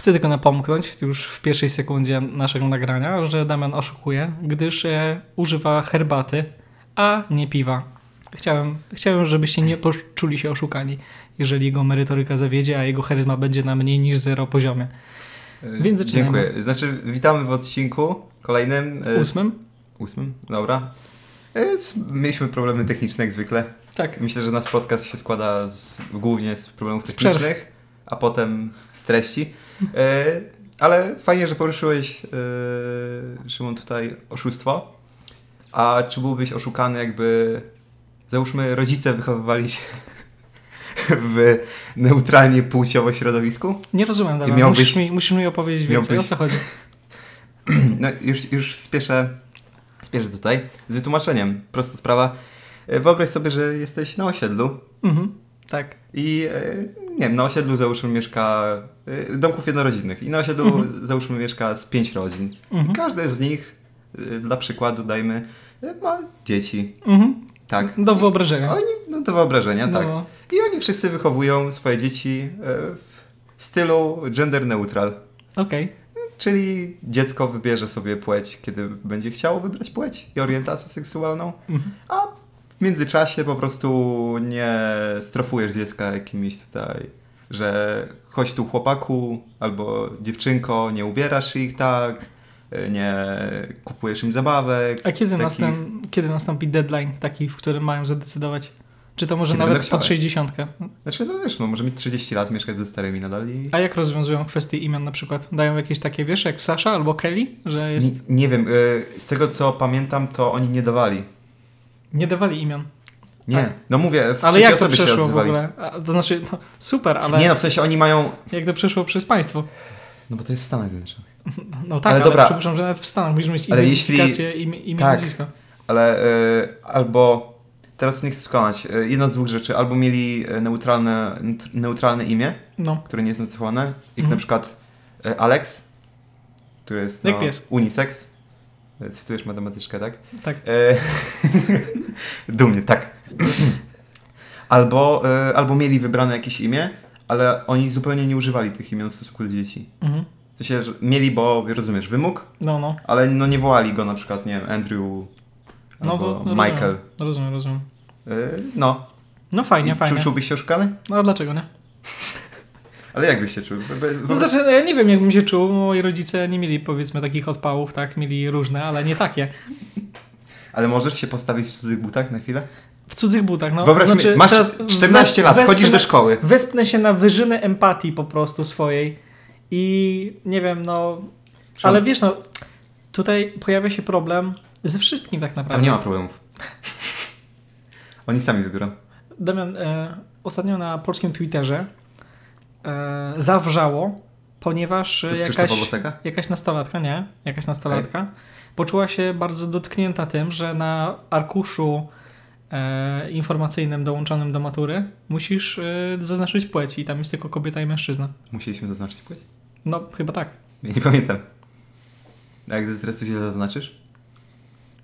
Chcę tylko napomknąć już w pierwszej sekundzie naszego nagrania, że Damian oszukuje, gdyż e, używa herbaty, a nie piwa. Chciałem, chciałem, żebyście nie poczuli się oszukani, jeżeli jego merytoryka zawiedzie, a jego charyzma będzie na mniej niż zero poziomie. Więc zaczynajmy. Dziękuję. Znaczy, witamy w odcinku kolejnym. e, z- Ósmym? Ósmym, dobra. E, z- Mieliśmy problemy techniczne jak zwykle. Tak. Myślę, że nasz podcast się składa z, głównie z problemów Z przerw. technicznych, a potem z treści. E, ale fajnie, że poruszyłeś, e, Szymon, tutaj oszustwo. A czy byłbyś oszukany, jakby załóżmy rodzice wychowywali się w neutralnie płciowo środowisku? Nie rozumiem, Damian. miałbyś- Musisz, mi, musisz mi opowiedzieć więcej, miałbyś- o co chodzi. No, już, już spieszę, spieszę tutaj z wytłumaczeniem. Prosta sprawa. E, Wyobraź sobie, że jesteś na osiedlu Mhm. Tak. i nie wiem, na osiedlu załóżmy mieszka e, domków jednorodzinnych i na osiedlu Mhm. załóżmy mieszka z pięć rodzin. Mhm. I każde z nich, e, dla przykładu dajmy, e, ma dzieci. Mhm. Tak. Do wyobrażenia. Oni, no do wyobrażenia, tak. No. I oni wszyscy wychowują swoje dzieci w stylu gender neutral. Okej. Czyli dziecko wybierze sobie płeć, kiedy będzie chciało wybrać płeć i orientację seksualną, Mhm. a w międzyczasie po prostu nie strofujesz dziecka jakimiś tutaj, że chodź tu chłopaku albo dziewczynko, nie ubierasz ich tak, nie kupujesz im zabawek. A kiedy, następ, kiedy nastąpi deadline taki, w którym mają zadecydować? Czy to może Kiedy nawet pod 60? Znaczy, no wiesz, no może mieć 30 lat, mieszkać ze starymi nadal i... A jak rozwiązują kwestie imion na przykład? Dają jakieś takie, wiesz, jak Sasha albo Kelly, że jest... Nie, nie wiem, y, z tego co pamiętam, to oni nie dawali. Nie dawali imion. Nie, A- no mówię, w Ale jak to przeszło w ogóle? A, to znaczy, no, super, ale Nie no, w sensie oni mają... jak to przeszło przez państwo? No bo to jest w Stanach Zjednoczonych. No tak, Ale ale, dobra. przypuszczam, że nawet w Stanach musisz mieć Ale identyfikację imię, imię tak. nazwisko. Ale y, albo... Teraz nie chcę skłamać. y, Jedna z dwóch rzeczy. Albo mieli y, neutralne, neutralne imię, No, które nie jest nacechowane. Jak Mhm. na przykład y, Alex, który jest Jak no, pies. unisex. Cytujesz matematyczkę, tak? tak. E, Dumnie, tak. Albo, e, albo mieli wybrane jakieś imię, ale oni zupełnie nie używali tych imion w stosunku do dzieci. Mhm. W sensie, że mieli, bo rozumiesz, wymóg, No, no. ale no nie wołali go na przykład, nie wiem, Andrew No, albo no Michael. Rozumiem, rozumiem, rozumiem. E, no. No fajnie, I fajnie. Czu, czułbyś się oszukany? No a dlaczego nie? Ale jak byś się czuł? No, znaczy, no, ja nie wiem, jakbym się czuł. Moi rodzice nie mieli, powiedzmy, takich odpałów, tak? Mieli różne, ale nie takie. Ale możesz się postawić w cudzych butach na chwilę? W cudzych butach, no. Wyobraź znaczy, masz teraz 14 wes- lat, wespnę- chodzisz do szkoły. Wespnę się na wyżyny empatii po prostu swojej i nie wiem, no... Ale wiesz, no, tutaj pojawia się problem ze wszystkim tak naprawdę. Tam nie ma problemów. Oni sami wybiorą. Damian, e, ostatnio na polskim Twitterze e, zawrzało, ponieważ e, jakaś, jakaś nastolatka, nie, jakaś nastolatka poczuła się bardzo dotknięta tym, że na arkuszu e, informacyjnym dołączonym do matury musisz e, zaznaczyć płeć i tam jest tylko kobieta i mężczyzna. Musieliśmy zaznaczyć płeć? No, chyba tak. Ja nie pamiętam. A jak ze stresu się zaznaczysz?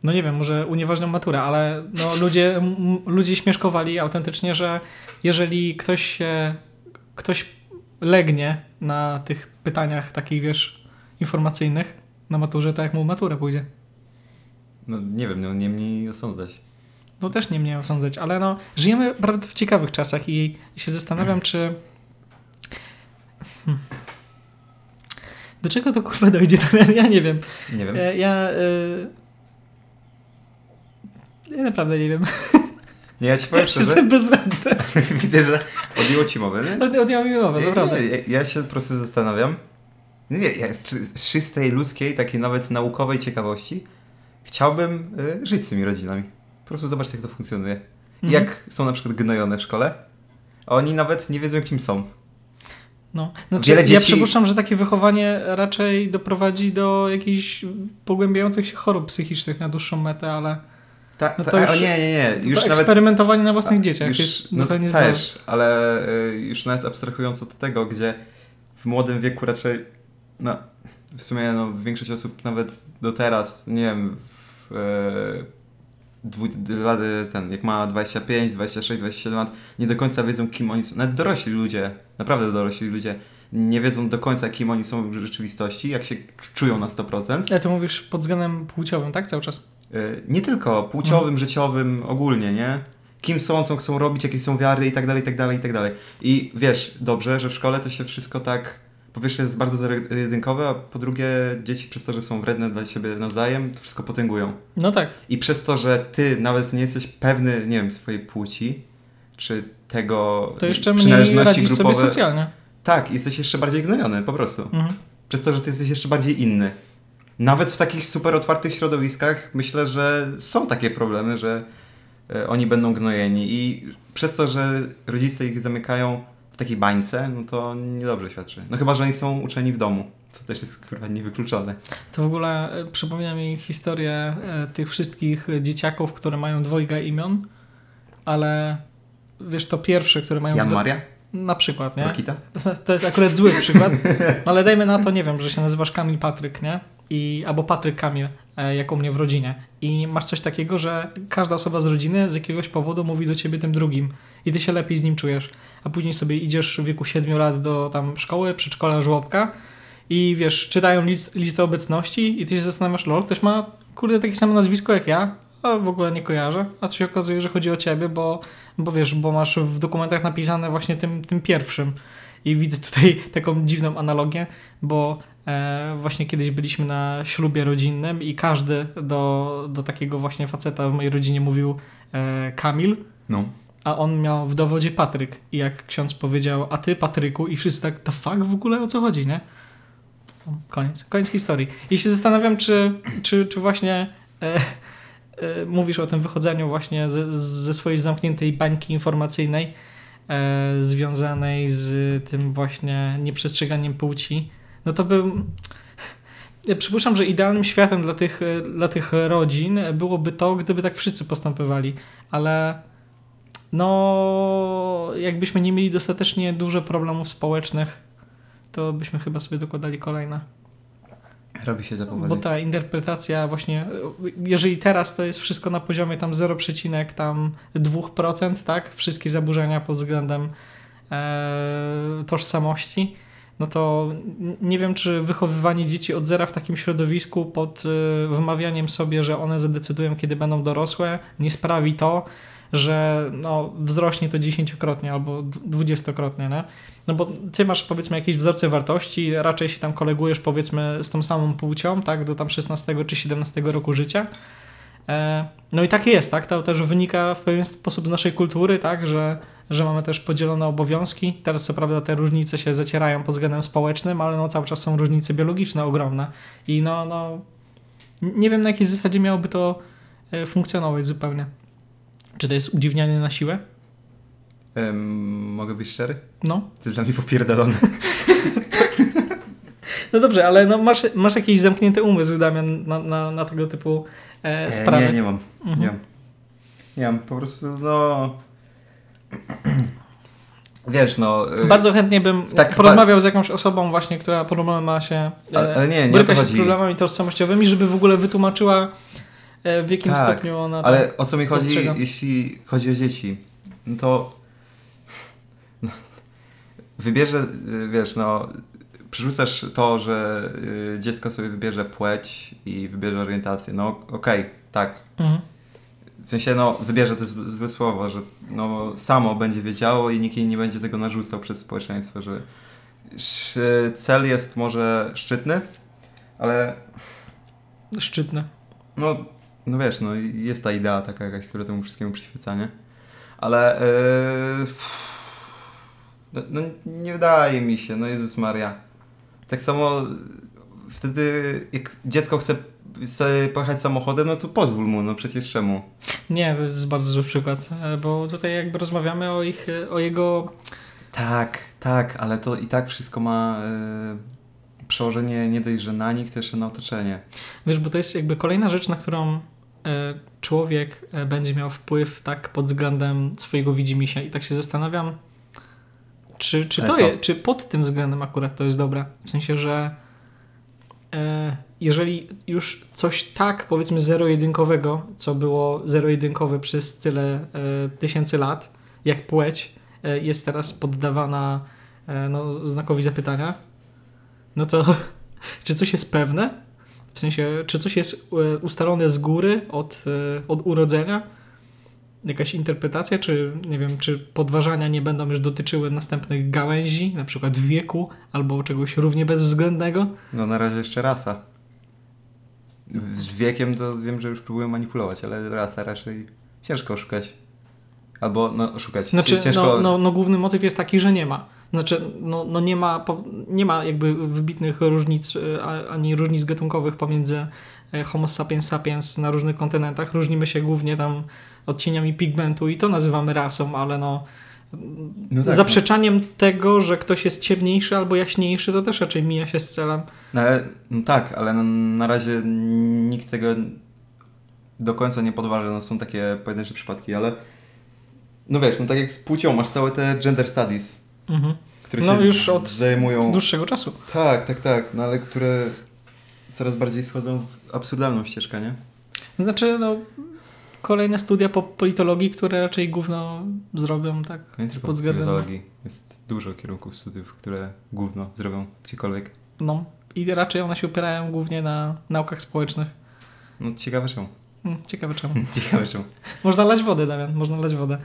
No nie wiem, może unieważnią maturę, ale no, ludzie, ludzie śmieszkowali autentycznie, że jeżeli ktoś się, ktoś legnie na tych pytaniach takich, wiesz, informacyjnych na maturze, to jak mu maturę pójdzie. No nie wiem, no nie mniej osądzać. No też nie mnie osądzać, ale no, żyjemy naprawdę w ciekawych czasach i się zastanawiam, czy... Hmm. Do czego to kurwa dojdzie? Ja nie wiem. Nie wiem. E, Ja... e, Ja naprawdę nie wiem. Nie, ja ci powiem szczerze, Jestem bezradny. widzę, że odjęło ci mowę. Nie? Od- Odjął mi mowę, naprawdę. ja, ja się po prostu zastanawiam. Nie, ja z czy- z czystej ludzkiej, takiej nawet naukowej ciekawości chciałbym y, żyć z tymi rodzinami. Po prostu zobaczyć, jak to funkcjonuje. Mhm. Jak są na przykład gnojone w szkole, a oni nawet nie wiedzą, kim są. No. Znaczy, Wiele Ja dzieci- przypuszczam, że takie wychowanie raczej doprowadzi do jakichś pogłębiających się chorób psychicznych na dłuższą metę, ale Ta, No to już- a nie, nie, nie. to Już nawet eksperymentowanie na własnych dzieciach już, jest no niezdrowe. też, ale y, już nawet abstrahując od tego, gdzie w młodym wieku raczej, no w sumie no, większość osób nawet do teraz, nie wiem, w, e, lat, ten, jak ma 25, 26, 27 lat, nie do końca wiedzą, kim oni są. Nawet dorośli ludzie, naprawdę dorośli ludzie, nie wiedzą do końca, kim oni są w rzeczywistości, jak się czują na 100%. Ale ty mówisz pod względem płciowym, tak? Cały czas. Y, Nie tylko płciowym, życiowym, ogólnie, nie? Kim są, co chcą robić, jakie są wiary i tak dalej, i tak dalej, i tak dalej. I wiesz, dobrze, że w szkole to się wszystko tak, po pierwsze jest bardzo zero-jedynkowe, a po drugie dzieci przez to, że są wredne dla siebie nawzajem, to wszystko potęgują. No tak. I przez to, że ty nawet nie jesteś pewny, nie wiem, swojej płci, czy tego To jeszcze mniej przynależności sobie grupowe. socjalnie. Tak, jesteś jeszcze bardziej gnojony, po prostu. Mhm. Przez to, że ty jesteś jeszcze bardziej inny. Nawet w takich super otwartych środowiskach myślę, że są takie problemy, że e, oni będą gnojeni i przez to, że rodzice ich zamykają w takiej bańce, no to niedobrze świadczy. No chyba, że oni są uczeni w domu, co też jest kurwa niewykluczone. To w ogóle e, przypomina mi historię e, tych wszystkich dzieciaków, które mają dwojga imion, ale wiesz, to pierwsze, które mają... Jan do- Maria? Na przykład, nie? Rokita? To jest akurat zły przykład, no ale dajmy na to, nie wiem, że się nazywasz Kamil Patryk, nie? I, albo Patryk Kamil, e, jak u mnie w rodzinie. I masz coś takiego, że każda osoba z rodziny z jakiegoś powodu mówi do ciebie tym drugim i ty się lepiej z nim czujesz. A później sobie idziesz w wieku 7 lat do tam szkoły, przedszkola, żłobka i wiesz, czytają list, listę obecności i ty się zastanawiasz, lol, ktoś ma kurde takie samo nazwisko jak ja, a w ogóle nie kojarzę, a to się okazuje, że chodzi o ciebie, bo, bo wiesz, bo masz w dokumentach napisane właśnie tym, tym pierwszym. I widzę tutaj taką dziwną analogię, bo e, właśnie kiedyś byliśmy na ślubie rodzinnym i każdy do, do takiego właśnie faceta w mojej rodzinie mówił e, Kamil, No. a on miał w dowodzie Patryk. I jak ksiądz powiedział, a ty Patryku, i wszyscy tak, to fuck w ogóle o co chodzi, nie? Koniec, koniec historii. I się zastanawiam, czy, czy, czy właśnie e, mówisz o tym wychodzeniu właśnie ze, ze swojej zamkniętej bańki informacyjnej, e, związanej z tym właśnie nieprzestrzeganiem płci. No to bym. Ja przypuszczam, że idealnym światem dla tych, e, dla tych rodzin byłoby to, gdyby tak wszyscy postępowali, ale no, jakbyśmy nie mieli dostatecznie dużo problemów społecznych, to byśmy chyba sobie dokładali kolejne. Robi się to powoli. Bo ta interpretacja właśnie, jeżeli teraz to jest wszystko na poziomie tam 0, tam 2%, tak? Wszystkie zaburzenia pod względem e, tożsamości, no to nie wiem, czy wychowywanie dzieci od zera w takim środowisku pod e, wmawianiem sobie, że one zadecydują, kiedy będą dorosłe, nie sprawi to, że no, wzrośnie to dziesięciokrotnie albo dwudziestokrotnie, nie? No bo ty masz powiedzmy jakieś wzorce wartości, raczej się tam kolegujesz powiedzmy z tą samą płcią, tak, do tam 16 czy 17 roku życia. E, No i tak jest, tak? To też wynika w pewien sposób z naszej kultury, tak, że, że mamy też podzielone obowiązki. Teraz co prawda te różnice się zacierają pod względem społecznym, ale no cały czas są różnice biologiczne ogromne. I no, no nie wiem na jakiej zasadzie miałoby to e, funkcjonować zupełnie. Czy to jest udziwnianie na siłę? Em, mogę być szczery? No. To jest dla mnie popierdolone. No dobrze, ale no masz, masz jakiś zamknięty umysł, Damian, na, na, na tego typu e, E, sprawy. Nie, nie mam. Mhm. Nie mam. Nie mam, po prostu no... Wiesz, no... y, Bardzo chętnie bym tak porozmawiał z jakąś osobą właśnie, która ma się, Ale, ale nie, nie boryka się z problemami tożsamościowymi, żeby w ogóle wytłumaczyła w jakim Tak, stopniu ona... Ale o co mi chodzi, postrzegam. jeśli chodzi o dzieci? No to wybierze, y, wiesz, no przerzucasz to, że y, dziecko sobie wybierze płeć i wybierze orientację. No okej, tak. Mhm. W sensie, no wybierze to złe słowo, że no samo będzie wiedziało i nikt jej nie będzie tego narzucał przez społeczeństwo, że cel jest może szczytny, ale Szczytne. no, no wiesz, no jest ta idea taka jakaś, która temu wszystkiemu przyświeca, nie? Ale yy, no, nie wydaje mi się, no Jezus Maria. Tak samo wtedy jak dziecko chce sobie pojechać samochodem, no to pozwól mu, no przecież czemu? Nie, to jest bardzo zły przykład, e, bo tutaj jakby rozmawiamy o ich, e, o jego... Tak, tak, ale to i tak wszystko ma yy, przełożenie nie dość, że na nich, jeszcze na otoczenie. Wiesz, bo to jest jakby kolejna rzecz, na którą człowiek e, będzie miał wpływ tak pod względem swojego widzimisię i tak się zastanawiam, czy, czy, Ale to je, czy pod tym względem akurat to jest dobre. W sensie, że e, jeżeli już coś tak powiedzmy zero-jedynkowego, co było zero-jedynkowe przez tyle e, tysięcy lat, jak płeć, e, jest teraz poddawana e, no, znakowi zapytania, no to czy coś jest pewne? W sensie, czy coś jest e, ustalone z góry od, e, od urodzenia? Jakaś interpretacja, czy nie wiem, czy podważania nie będą już dotyczyły następnych gałęzi, na przykład wieku albo czegoś równie bezwzględnego? No na razie jeszcze rasa. Z wiekiem to wiem, że już próbują manipulować, ale rasa raczej ciężko oszukać. Albo no, oszukać. Znaczy, ciężko... no, no, no główny motyw jest taki, że nie ma. Znaczy, no, no nie, ma, nie ma jakby wybitnych różnic, e, ani różnic gatunkowych pomiędzy e, Homo sapiens sapiens na różnych kontynentach. Różnimy się głównie tam odcieniami pigmentu i to nazywamy rasą, ale no, No tak, zaprzeczaniem tego, że ktoś jest ciemniejszy albo jaśniejszy, to też raczej mija się z celem. No, ale, no tak, ale no, na razie nikt tego do końca nie podważa. No, są takie pojedyncze przypadki, ale no wiesz, no tak jak z płcią, masz całe te gender studies, Mhm. które No się już od zajmują... Dłuższego czasu. Tak, tak, tak, no ale które coraz bardziej schodzą w absurdalną ścieżkę, nie? Znaczy, no, kolejne studia po politologii, które raczej gówno zrobią, tak, No nie tylko pod względem... biologii. Jest dużo kierunków studiów, które gówno zrobią gdziekolwiek. No, i raczej one się opierają głównie na naukach społecznych. No ciekawe czemu. Hmm, Ciekawe czemu. Ciekawe czemu. Można lać wodę, Damian, można lać wodę.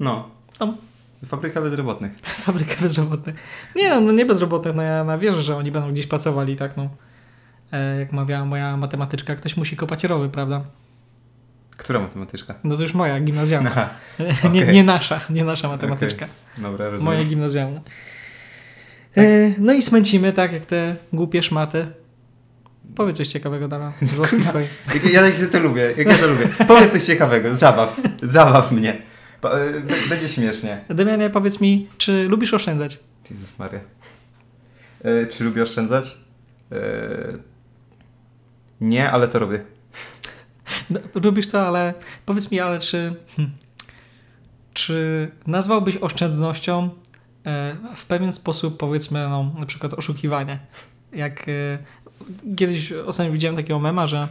No. No. Fabryka bezrobotnych. Fabryka bezrobotnych. Nie, no, no nie bezrobotnych, no ja na wierzę, że oni będą gdzieś pracowali, tak no. E, jak mawiała moja matematyczka, ktoś musi kopać rowy, prawda? Która matematyczka? No to już moja, gimnazjalna. Aha, nie, okej. nie nasza, nie nasza matematyczka. dobra, rozumiem. Moja gimnazjalna. E, no i smęcimy, tak, jak te głupie szmaty. Powiedz coś ciekawego, Damian, z łaski swojej. Jak, ja jak to lubię, jak ja to lubię. Powiedz coś ciekawego, zabaw, zabaw mnie. B- Będzie śmiesznie. Damianie, powiedz mi, czy lubisz oszczędzać? Jezus Maria. E, czy lubię oszczędzać? E, nie, ale to robię. No, Lubisz to, ale powiedz mi, ale czy, hmm, czy nazwałbyś oszczędnością e, w pewien sposób, powiedzmy, no, na przykład oszukiwanie? Jak e, kiedyś ostatnio widziałem takiego mema, że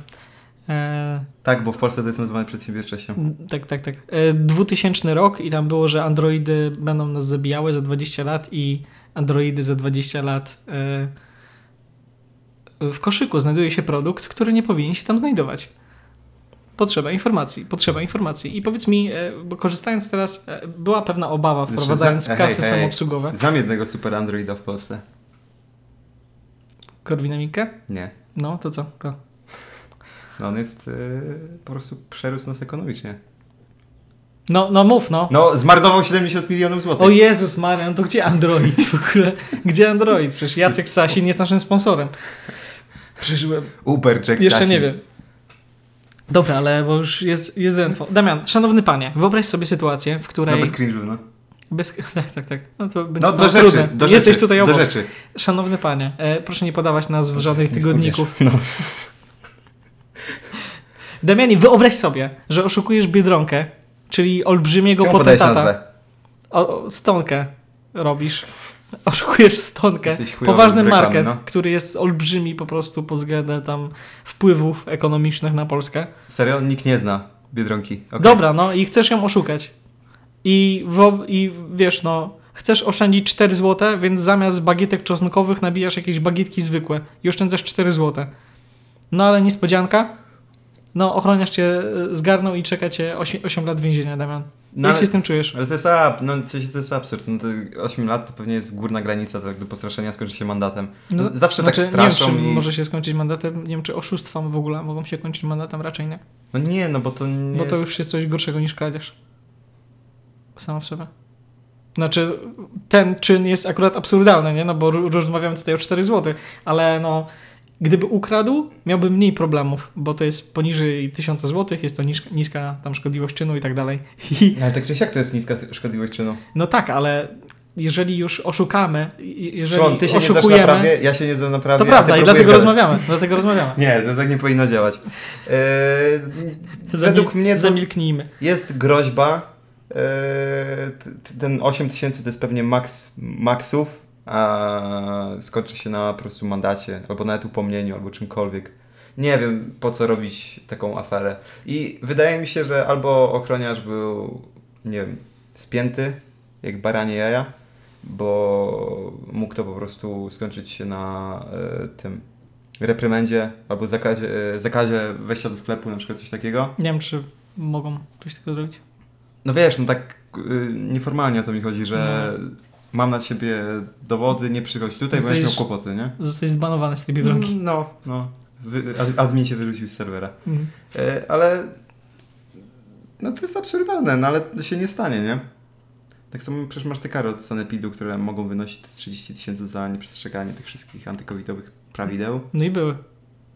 e, Tak, bo w Polsce to jest nazywane przedsiębiorczością. tak, tak, tak, e, 2000 rok i tam było, że androidy będą nas zabijały za 20 lat i androidy za 20 lat e, w koszyku znajduje się produkt, który nie powinien się tam znajdować. Potrzeba informacji, potrzeba informacji. I powiedz mi, e, bo korzystając teraz, e, była pewna obawa Zresztą wprowadzając za- hej, kasy hej. samoobsługowe. Znam jednego super androida w Polsce. Korwin-Mikke? Nie. No, to co? To. No on jest e, po prostu przerósł nas ekonomicznie. No, no mów, no. No, zmarnował 70 milionów złotych. O Jezus Maria, no to gdzie Android w ogóle? Gdzie Android? Przecież Jacek Sasin jest naszym sponsorem. Przeżyłem. Uber Jack Jeszcze Sasin. nie wiem. Dobra, ale bo już jest, jest drętwo. Damian, szanowny panie, wyobraź sobie sytuację, w której... No bez cringe'u, no. Bez... Tak, tak, tak. No to będzie No do rzeczy, trudne. do Jesteś rzeczy, tutaj do obok. rzeczy. Szanowny panie, e, proszę nie podawać nazw żadnych tygodników. No. Damianie, wyobraź sobie, że oszukujesz Biedronkę, czyli olbrzymiego Czemu nazwę? O, stonkę robisz. Oszukujesz stonkę. Poważny market, no. który jest olbrzymi po prostu pod względem tam wpływów ekonomicznych na Polskę. Serio? Nikt nie zna Biedronki. Okej. Dobra, no i chcesz ją oszukać. I, wo- I wiesz, no, chcesz oszczędzić 4 zł, więc zamiast bagietek czosnkowych nabijasz jakieś bagietki zwykłe i oszczędzasz 4 zł. No ale niespodzianka. No, ochroniarz cię e, zgarnął i czeka cię 8, 8 lat więzienia, Damian. No, Jak się z tym czujesz? Ale to jest, ab, no, w sensie to jest absurd. No, to 8 lat to pewnie jest górna granica tak, do postraszenia, skończy się mandatem. No, Zawsze znaczy, tak straszą Nie wiem, czy i... może się skończyć mandatem, nie wiem, czy oszustwa w ogóle mogą się kończyć mandatem, raczej nie. No nie, no bo to nie Bo to jest... już jest coś gorszego niż kradzież. Samo w sobie. Znaczy, ten czyn jest akurat absurdalny, nie? No bo ro- rozmawiamy tutaj o 4 zł, ale no, gdyby ukradł, miałby mniej problemów, bo to jest poniżej 1000 zł, jest to niska, niska tam szkodliwość czynu i tak dalej. No, ale tak czy siak to jest niska szkodliwość czynu. no tak, ale jeżeli już oszukamy, jeżeli Szymon, ty się nie oszukujemy, prawie, ja się nie znam na prawie, to prawda i dlatego gadać. rozmawiamy, dlatego rozmawiamy. Nie, to tak nie powinno działać. Eee, według mnie to Zamilknijmy. jest groźba. T- ten 8 tysięcy to jest pewnie maks maksów, a skończy się na po prostu mandacie, albo nawet upomnieniu, albo czymkolwiek. Nie wiem, po co robić taką aferę. I wydaje mi się, że albo ochroniarz był, nie wiem, spięty, jak baranie jaja, bo mógł to po prostu skończyć się na e, tym reprymendzie albo zakazie, e, zakazie wejścia do sklepu, na przykład coś takiego. Nie wiem, czy mogą coś takiego zrobić. No wiesz, no tak y, nieformalnie o to mi chodzi, że mam na ciebie dowody, nie przychodź tutaj, bo będziesz miał kłopoty, nie? Zostać zbanowany z tej biedronki. No, no. Wy, ad- admin cię wyrzucił z serwera. Mhm. E, ale no to jest absurdalne, no ale to się nie stanie, nie? Tak samo przecież masz te kary od Sanepidu, które mogą wynosić te 30 tysięcy za nieprzestrzeganie tych wszystkich antykowidowych prawideł. No i były.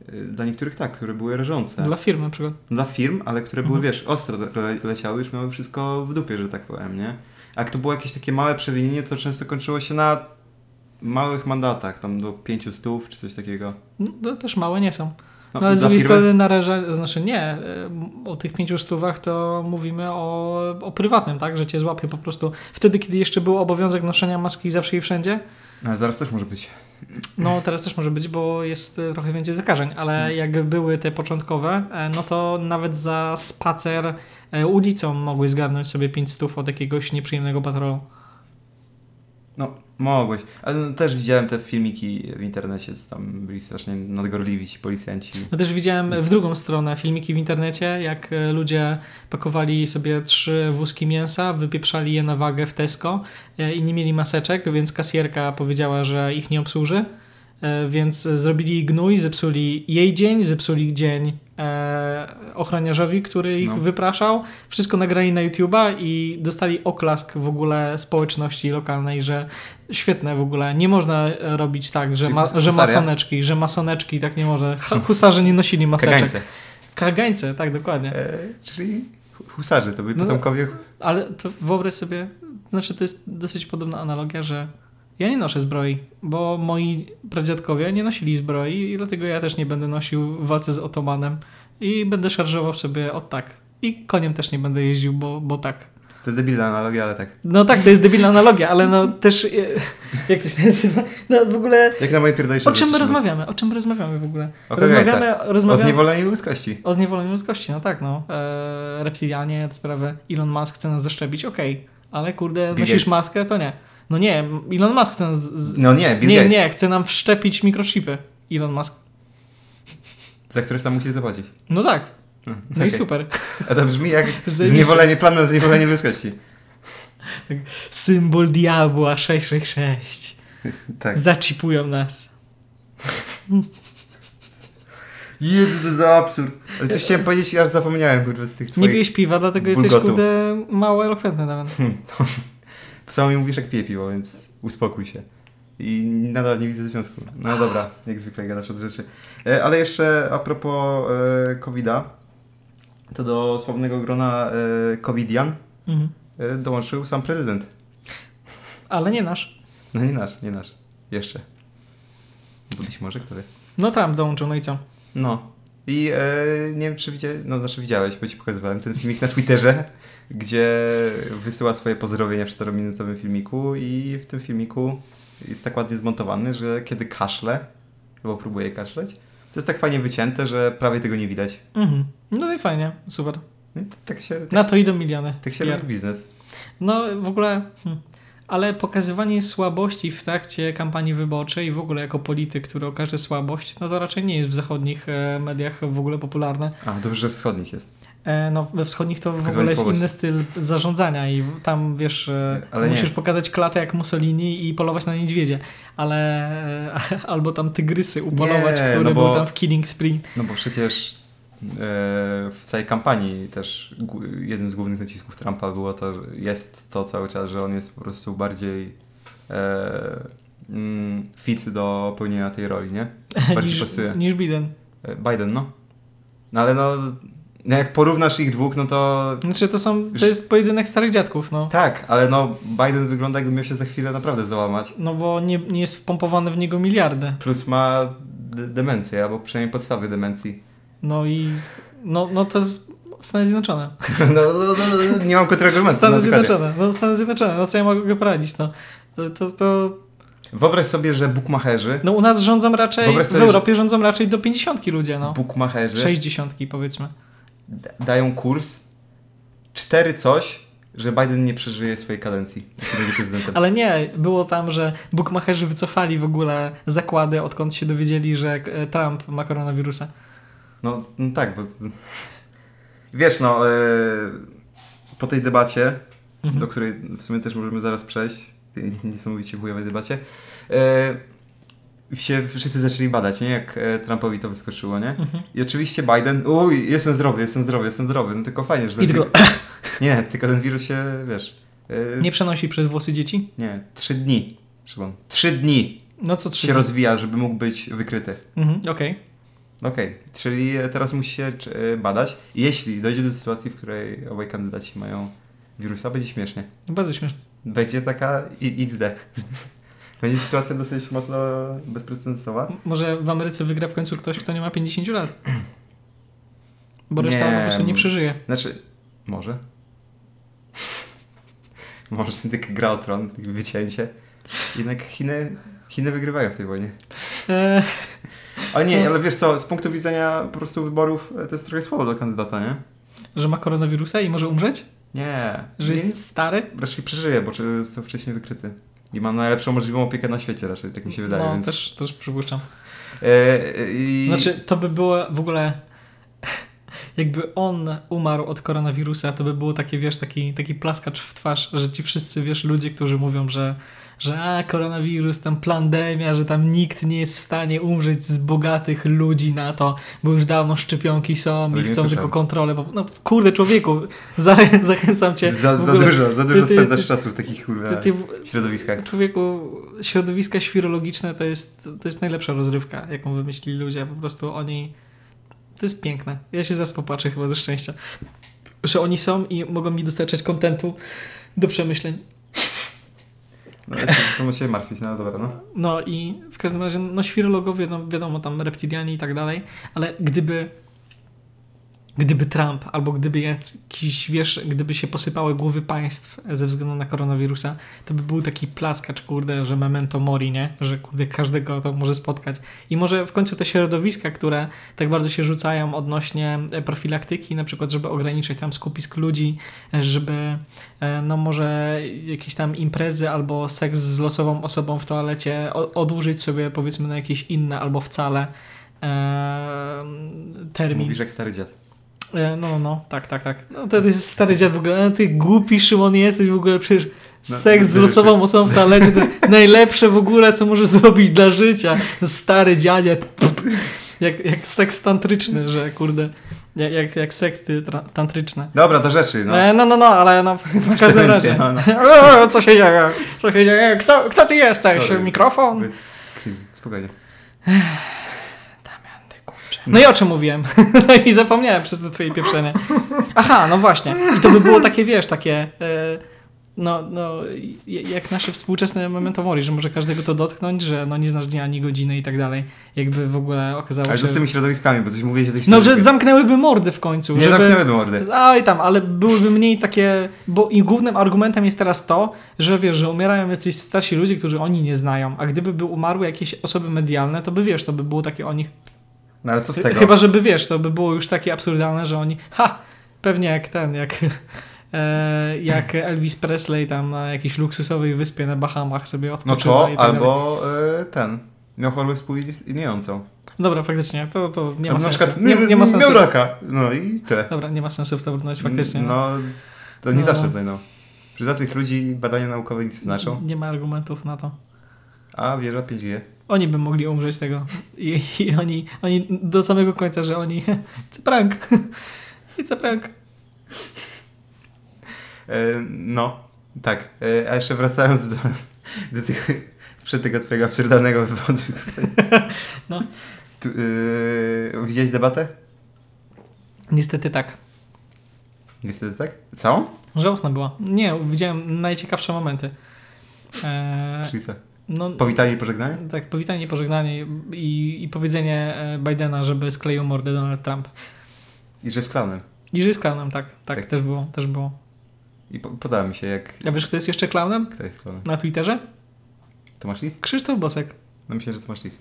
E, Dla niektórych tak, które były rażące. Dla firm na przykład. Dla firm, ale które były, Mhm. wiesz, ostro le leciały, już miały wszystko w dupie, że tak powiem, nie? A jak to było jakieś takie małe przewinienie, to często kończyło się na małych mandatach, tam do 500 czy coś takiego. No, to też małe nie są. No, No, ale z drugiej strony naraża, znaczy nie, e, o tych pięciu stówach to mówimy o, o prywatnym, tak, że cię złapie po prostu wtedy, kiedy jeszcze był obowiązek noszenia maski zawsze i wszędzie, Ale zaraz też może być. no teraz też może być, bo jest e, trochę więcej zakażeń, ale Hmm. jak były te początkowe, e, no to nawet za spacer e, ulicą mogły zgarnąć sobie 5 stów od jakiegoś nieprzyjemnego patrolu. Mogłeś. Ale no, też widziałem te filmiki w internecie, co tam byli strasznie nadgorliwi ci policjanci. No też widziałem w drugą stronę filmiki w internecie, jak e, ludzie pakowali sobie trzy wózki mięsa, wypieprzali je na wagę w Tesco e, i nie mieli maseczek, więc kasjerka powiedziała, że ich nie obsłuży. E, Więc zrobili gnój, zepsuli jej dzień, zepsuli dzień e, ochroniarzowi, który ich No. wypraszał. Wszystko nagrali na YouTube'a i dostali oklask w ogóle społeczności lokalnej, że świetne w ogóle. Nie można robić tak, że, ma, że masoneczki, że masoneczki tak nie może. Husarze nie nosili maseczek. Kagańce. Kagańce, tak, dokładnie. E, czyli hu- husarzy, to byli No, potomkowie... Ale to wyobraź sobie, znaczy to jest dosyć podobna analogia, że ja nie noszę zbroi, bo moi pradziadkowie nie nosili zbroi i dlatego ja też nie będę nosił w walce z otomanem i będę szarżował sobie od tak. I koniem też nie będę jeździł, bo, bo tak. To jest debilna analogia, ale tak. No tak, to jest debilna analogia, ale no też, e, jak to się nazywa? No w ogóle, Jak na moje pierdolejsze o czym my rozmawiamy? O czym my rozmawiamy w ogóle? O rozmawiamy, kagańcach. O rozmawiamy, zniewoleniu ludzkości. O zniewoleniu ludzkości, no tak, no. E, reptilianie, te sprawy. Elon Musk chce nas zaszczepić, okej. Ale kurde, Bill nosisz Gates. maskę, to nie. No nie, Elon Musk chce. Z... No nie, Bill nie, Gates. nie, chce nam wszczepić mikrochipy. Elon Musk. Za które sam musisz zapłacić. No tak, Hmm, no i okej. super. A to brzmi jak zniewolenie, plan na zniewolenie ludzkości. Symbol diabła 666. Tak. Zaczipują nas. Jezu, to za absurd. Ale coś chciałem powiedzieć i aż zapomniałem, kurwa, z tych Nie twoich... pijesz piwa, dlatego jesteś bulgotu. kurde mało elokwentny nawet. Co mi mówisz, jak piję piwo, więc uspokój się. I nadal nie widzę związku. No dobra, jak zwykle gadasz od rzeczy. E, Ale jeszcze a propos e, COVID-a, to do sławnego grona e, covidian Mhm. dołączył sam prezydent. Ale nie nasz. No nie nasz, nie nasz. Jeszcze. Bo być może który. No tam dołączył, no i co? No. I e, nie wiem, czy widziałeś, no znaczy widziałeś, bo ci pokazywałem ten filmik na Twitterze, gdzie wysyła swoje pozdrowienia w 4-minutowym filmiku i w tym filmiku jest tak ładnie zmontowany, że kiedy kaszle, albo próbuje kaszleć, to jest tak fajnie wycięte, że prawie tego nie widać. Mhm. No i fajnie, super. No i tak się, tak, Na się- to idą miliony. tak się PR. robi biznes. No w ogóle, hmm. Ale pokazywanie słabości w trakcie kampanii wyborczej w ogóle jako polityk, który okaże słabość, no to raczej nie jest w zachodnich e, mediach w ogóle popularne. A, dobrze, że wschodnich jest. E, no we wschodnich to w ogóle jest inny styl zarządzania i tam wiesz, e, Ale nie. musisz pokazać klatę jak Mussolini i polować na niedźwiedzie, ale albo tam tygrysy upolować, Nie, które no bo- były tam w Killing Spree. No bo przecież w całej kampanii też jednym z głównych nacisków Trumpa było to, że jest to cały czas, że on jest po prostu bardziej e, mm, fit do pełnienia tej roli, nie? Bardziej niż, pasuje. niż Biden. E, Biden, no. No ale no, no jak porównasz ich dwóch, no to Znaczy to są, to jest pojedynek starych dziadków, no. tak, ale no Biden wygląda jakby miał się za chwilę naprawdę załamać. No bo nie, nie jest wpompowane w niego miliardy. Plus ma de- demencję, albo przynajmniej podstawy demencji. No i no, no to jest Stany Zjednoczone. No, no, no, nie mam kontrargumentu. Stany. Zjednoczone. No Stany Zjednoczone. No co ja mogę poradzić? No to, to, to Wyobraź sobie, że bukmacherzy, no u nas rządzą raczej, w sobie, że- Europie rządzą raczej do 50 ludzie, no. bukmacherzy 60 powiedzmy. dają kurs cztery coś że Biden nie przeżyje swojej kadencji, jeśli będzie prezydentem. Ale nie, było tam, że bookmacherzy wycofali w ogóle zakłady, odkąd się dowiedzieli, że e, Trump ma koronawirusa. No, no tak, bo wiesz, no, e, po tej debacie, Mhm. do której w sumie też możemy zaraz przejść, niesamowicie chujowej debacie, e, się wszyscy zaczęli badać, nie? Jak e, Trumpowi to wyskoczyło, nie? Mhm. I oczywiście Biden, uj, jestem zdrowy, jestem zdrowy, jestem zdrowy, no tylko fajnie, że ten I tylko Nie, tylko ten wirus się, wiesz, e, nie przenosi przez włosy dzieci? nie, trzy dni, Szymon, trzy dni No co trzy się dni? rozwija, żeby mógł być wykryty. Mhm, Okej. Okej, czyli e, teraz musi się e, badać. Jeśli dojdzie do sytuacji, w której obaj kandydaci mają wirusa, będzie śmiesznie. Bardzo śmieszne. Będzie taka XD. Będzie sytuacja dosyć mocno bezprecedensowa. Może w Ameryce wygra w końcu ktoś, kto nie ma 50 lat. Bo reszta Nie, po prostu nie przeżyje. Znaczy, może. może tylko gra o tron, wycięcie. Jednak Chiny, Chiny wygrywają w tej wojnie. Ale nie, No. ale wiesz co, z punktu widzenia po prostu wyborów e, to jest trochę słabo dla kandydata, nie? że ma koronawirusa i może umrzeć? Nie. Że nie, jest stary? Raczej przeżyje, bo został wcześniej wykryty. I ma najlepszą możliwą opiekę na świecie raczej, tak mi się wydaje, no, więc... też, też przypuszczam. E, i... Znaczy, to by było w ogóle. Jakby on umarł od koronawirusa, to by było takie, wiesz, taki, taki plaskacz w twarz, że ci wszyscy, wiesz, ludzie, którzy mówią, że, że a, koronawirus, tam pandemia, że tam nikt nie jest w stanie umrzeć z bogatych ludzi na to, bo już dawno szczepionki są Ale i chcą słyszałem. tylko kontrolę. Bo, no kurde, człowieku, za, zachęcam cię. Za, za ogóle- dużo, za dużo ty- spędzasz ty- czasu w takich kurwa Ty, ty, środowiskach. Człowieku, środowiska świrologiczne to jest, to jest najlepsza rozrywka, jaką wymyślili ludzie. Po prostu oni. To jest piękne. Ja się zaraz popatrzę chyba ze szczęścia. Że oni są i mogą mi dostarczać kontentu do przemyśleń. No, się martwić, no dobra, no. No i w każdym razie, no świrologowie, no wiadomo, tam reptilianie i tak dalej, ale gdyby gdyby Trump albo gdyby jakiś, wiesz, gdyby się posypały głowy państw ze względu na koronawirusa, to by był taki plaskacz, kurde, że memento mori, nie? Że kurde, każdego to może spotkać. I może w końcu te środowiska, które tak bardzo się rzucają odnośnie e, profilaktyki, na przykład, żeby ograniczyć tam skupisk ludzi, e, żeby e, no może jakieś tam imprezy albo seks z losową osobą w toalecie odłożyć sobie powiedzmy na jakieś inne albo wcale termin. Mówisz jak stary dziad. E, No, no, no, tak, tak, tak. No to jest stary dziad w ogóle. No, ty głupi Szymon jesteś w ogóle przecież No, seks z no, losową osobą w toalecie to jest najlepsze w ogóle, co możesz zrobić dla życia. Stary dziadzie. Jak, jak seks tantryczny, że kurde. Jak, jak, jak seksy tantryczne. Dobra, do rzeczy, no. No, no, no, no ale no, w, każdym razie. no, O, co się dzieje? Co się dzieje? Kto, kto ty jesteś? Dobra. Mikrofon? Spokojnie. No i o czym mówiłem? No i zapomniałem przez to twoje pieprzenie. Aha, no właśnie. I to by było takie, wiesz, takie... E, no, no, jak nasze współczesne memento mori, że może każdego to dotknąć, że no nie znasz dnia ani godziny i tak dalej. Jakby w ogóle okazało Ale się... co z tymi środowiskami, bo coś mówiłeś o tych No, że zamknęłyby mordy w końcu. Nie żeby... zamknęły do mordy. Oj tam, ale byłyby mniej takie, bo i głównym argumentem jest teraz to, że wiesz, że umierają jacyś starsi ludzie, którzy oni nie znają, a gdyby by umarły jakieś osoby medialne, to by wiesz, to by było takie o nich, No ale co z tego? chyba żeby wiesz, to by było już takie absurdalne, że oni, ha, pewnie jak ten, jak, e, jak Elvis Presley tam na jakiejś luksusowej wyspie na Bahamach sobie No odpoczywa to i tak albo e, ten. Miał chorobę współistniejącą. Dobra, faktycznie, to, to nie ma na sensu. przykład Nie, nie ma sensu. Miał raka. No i tyle. Dobra, nie ma sensu w to brnąć faktycznie. No, to nie No. zawsze znajdą. Że dla tych ludzi badania naukowe nic nie znaczą, Nie ma argumentów na to. A wieża 5G. Oni by mogli umrzeć tego. I, i oni, oni do samego końca, że oni. A prank. A prank. E, no, tak. E, a jeszcze wracając do, do tych, sprzed tego twojego absurdalnego wywodu. No. Tu, e, widziałeś debatę? Niestety tak. Niestety tak? Całą? Żałosna była. Nie, widziałem najciekawsze momenty. Eee, Czyli co? No, Powitanie i pożegnanie? tak, powitanie, pożegnanie i, i powiedzenie e, Bidena, żeby skleił mordę Donald Trump. I że z klaunem. I że jest klaunem, tak, tak, Tak. też było, też było. I po, podała mi się jak... A wiesz, kto jest jeszcze klaunem Kto jest klaunem? na Twitterze? Tomasz Lis? Krzysztof Bosek. No myślę, że Tomasz Lis.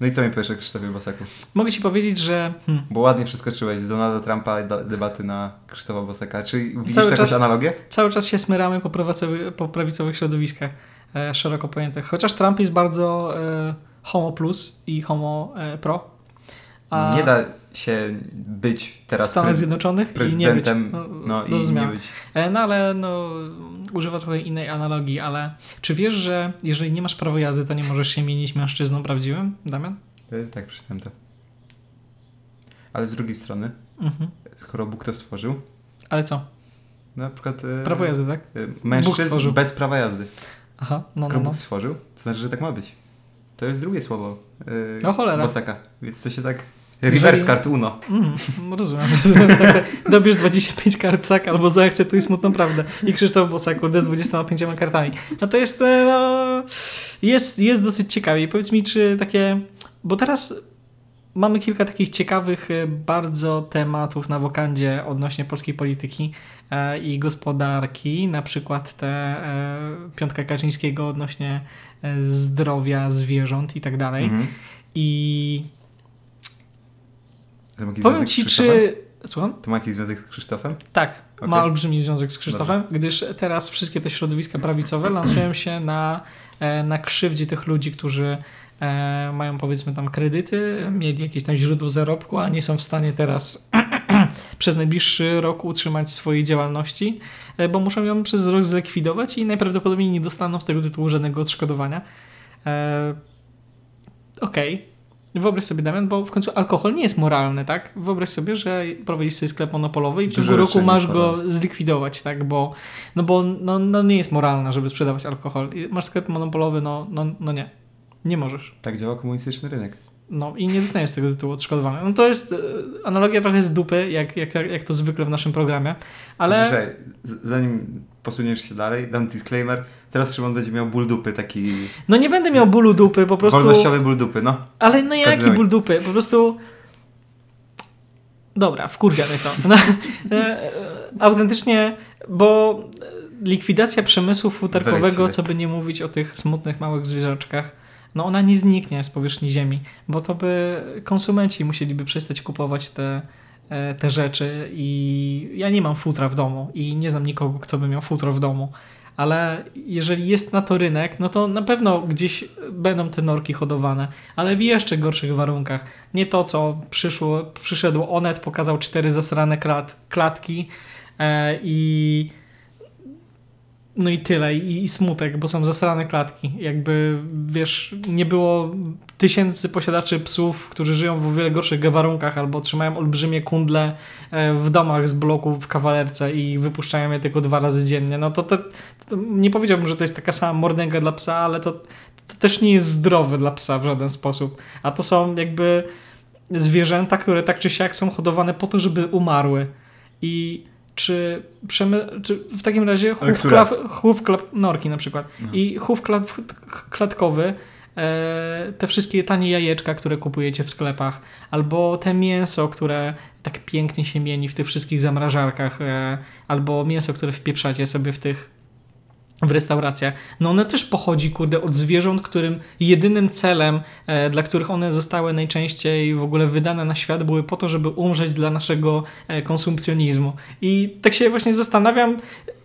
No i co mi powiesz o Krzysztofie Bosaku? Mogę ci powiedzieć, że hmm, Bo ładnie przeskoczyłeś z Donalda Trumpa debaty na Krzysztofa Bosaka. Czy widzisz Cały jakąś czas- analogię? cały czas się smyramy po, prawicowy, po prawicowych środowiskach e, szeroko pojętych. Chociaż Trump jest bardzo e, homo plus i homo e, pro. A Nie da się być w teraz Stanach pre- Zjednoczonych i nie być. No, no, i nie być. E, No ale no, używa trochę innej analogii, ale czy wiesz, że jeżeli nie masz prawa jazdy, to nie możesz się mienić mężczyzną prawdziwym, Damian? E, Tak, przeczytałem to. Ale z drugiej strony, Mhm. skoro Bóg to stworzył, Ale co? na przykład e, Prawo jazdy, tak? mężczyzn bez prawa jazdy. Aha, no, Skoro no, no. Bóg stworzył, to znaczy, że tak ma być. To jest drugie słowo e, O cholera. Bosaka. Więc to się tak... Jeżeli- Reverse card uno. Mm, rozumiem. Dobierz 25 kart, tak? Albo zaakceptuj smutną prawdę. I Krzysztof Bosak, kurde, z 25 kartami. No to jest, e, no, jest, jest dosyć ciekawie. I powiedz mi, czy takie, bo teraz mamy kilka takich ciekawych e, bardzo tematów na wokandzie odnośnie polskiej polityki e, i gospodarki, na przykład te piątka Kaczyńskiego odnośnie zdrowia zwierząt i tak dalej. Mhm. I To ma jakiś powiem ci, czy... Słucham? To ma jakiś związek z Krzysztofem? Tak, Okej. ma olbrzymi związek z Krzysztofem, gdyż teraz wszystkie te środowiska prawicowe lansują się na, e, na krzywdzie tych ludzi, którzy e, mają powiedzmy tam kredyty, mieli jakieś tam źródło zarobku, a nie są w stanie teraz przez najbliższy rok utrzymać swojej działalności, e, bo muszą ją przez rok zlikwidować i najprawdopodobniej nie dostaną z tego tytułu żadnego odszkodowania. Okej. Wyobraź sobie, Damian, bo w końcu alkohol nie jest moralny, tak? Wyobraź sobie, że prowadzisz sobie sklep monopolowy i w ciągu roku masz go zlikwidować, tak? Bo, no bo no, no nie jest moralne, żeby sprzedawać alkohol. I Masz sklep monopolowy, no, no, no nie. Nie możesz. Tak działa komunistyczny rynek. No i nie dostaniesz tego tytułu odszkodowania. No to jest e, analogia trochę z dupy, jak, jak, jak to zwykle w naszym programie, ale... Z- zanim posuniesz się dalej, dam disclaimer. Teraz Szymon będzie miał ból dupy, taki No nie będę miał bólu dupy, po prostu... wolnościowy ból dupy, no. Ale no jaki Kontynuuj. ból dupy? Po prostu... Dobra, wkurwia mnie to. No, e, e, autentycznie, bo likwidacja przemysłu futerkowego, co by nie mówić o tych smutnych małych zwierzaczkach, no ona nie zniknie z powierzchni ziemi, bo to by konsumenci musieliby przestać kupować te, e, te rzeczy i ja nie mam futra w domu i nie znam nikogo, kto by miał futro w domu. Ale jeżeli jest na to rynek, no to na pewno gdzieś będą te norki hodowane, ale w jeszcze gorszych warunkach. Nie to, co przyszło, przyszedł Onet, pokazał cztery zasrane klat, klatki e, i no i tyle, I, i smutek, bo są zasrane klatki. Jakby, wiesz, nie było tysięcy posiadaczy psów, którzy żyją w o wiele gorszych warunkach albo trzymają olbrzymie kundle e, w domach z bloku w kawalerce i wypuszczają je tylko dwa razy dziennie. No to, to, to nie powiedziałbym, że to jest taka sama mordęga dla psa, ale to, to też nie jest zdrowe dla psa w żaden sposób. A to są jakby zwierzęta, które tak czy siak są hodowane po to, żeby umarły. I czy, przemy, czy w takim razie chów, klap, norki na przykład No. i chów klat, klatkowy e, te wszystkie tanie jajeczka, które kupujecie w sklepach, albo te mięso, które tak pięknie się mieni w tych wszystkich zamrażarkach, e, albo mięso, które wpieprzacie sobie w tych w restauracjach, no one też pochodzi, kurde, od zwierząt, którym jedynym celem, e, dla których one zostały najczęściej w ogóle wydane na świat, były po to, żeby umrzeć dla naszego e, konsumpcjonizmu. I tak się właśnie zastanawiam,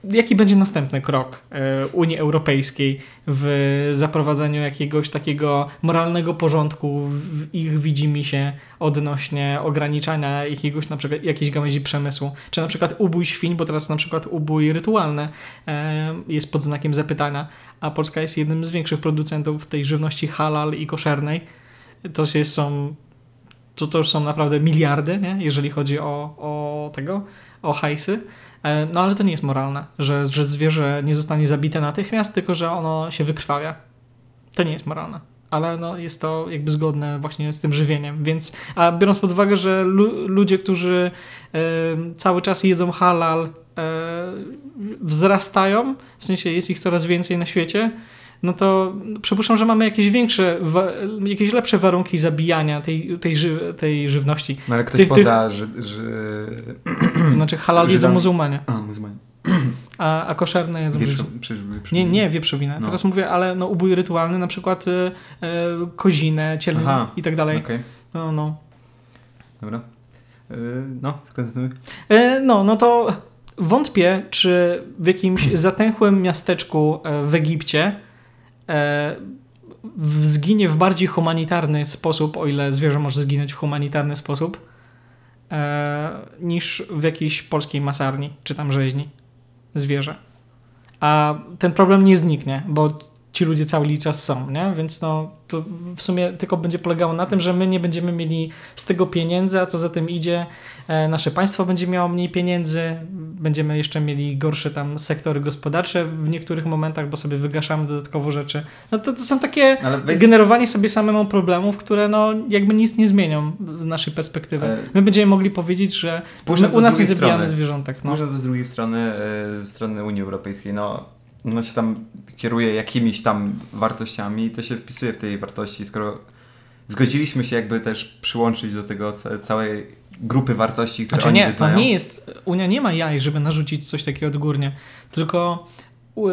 jaki będzie następny krok e, Unii Europejskiej w zaprowadzeniu jakiegoś takiego moralnego porządku w ich widzimisię odnośnie ograniczania jakiegoś na przykład jakiejś gałęzi przemysłu. Czy na przykład ubój świń, bo teraz na przykład ubój rytualny e, jest pod znakiem zapytania, a Polska jest jednym z większych producentów tej żywności halal i koszernej. To jest, są to, to już są naprawdę miliardy, nie? jeżeli chodzi o, o tego, o hajsy. E, No ale to nie jest moralne, że, że zwierzę nie zostanie zabite natychmiast, tylko że ono się wykrwawia. To nie jest moralne. Ale no, jest to jakby zgodne właśnie z tym żywieniem. Więc, a biorąc pod uwagę, że lu- ludzie, którzy e, cały czas jedzą halal, e, wzrastają, w sensie jest ich coraz więcej na świecie, no to przypuszczam, że mamy jakieś większe, jakieś lepsze warunki zabijania tej, tej, ży- tej żywności. No ale ktoś Tych- poza, że, że... Znaczy halal jedzą Żydami. muzułmanie. A, muzułmanie. a, a koszerne jedzą Wieprzo, Nie, nie wieprzowinę. No. Teraz mówię, ale no ubój rytualny, na przykład y, kozinę, cielę i tak dalej. Okej, No, no. dobra. Yy, no, kontynuuj. E, No, no to wątpię, czy w jakimś zatęchłym miasteczku e, w Egipcie e, zginie w bardziej humanitarny sposób, o ile zwierzę może zginąć w humanitarny sposób, e, niż w jakiejś polskiej masarni, czy tam rzeźni zwierzę. A ten problem nie zniknie, bo ci ludzie cały czas są, nie? Więc no, to w sumie tylko będzie polegało na tym, że my nie będziemy mieli z tego pieniędzy, a co za tym idzie, e, nasze państwo będzie miało mniej pieniędzy, będziemy jeszcze mieli gorsze tam sektory gospodarcze w niektórych momentach, bo sobie wygaszamy dodatkowo rzeczy. No to, to są takie weź, generowanie sobie samemu problemów, które no jakby nic nie zmienią z naszej perspektywy. Ale- My będziemy mogli powiedzieć, że u nas nie zabijamy zwierzątek. No. Można to z drugiej strony, ze strony Unii Europejskiej, no ona się tam kieruje jakimiś tam wartościami i to się wpisuje w tej wartości, skoro zgodziliśmy się jakby też przyłączyć do tego ca- całej grupy wartości, które Znaczy oni nie, to wyznają. nie jest, Unia nie ma jaj, żeby narzucić coś takiego odgórnie, tylko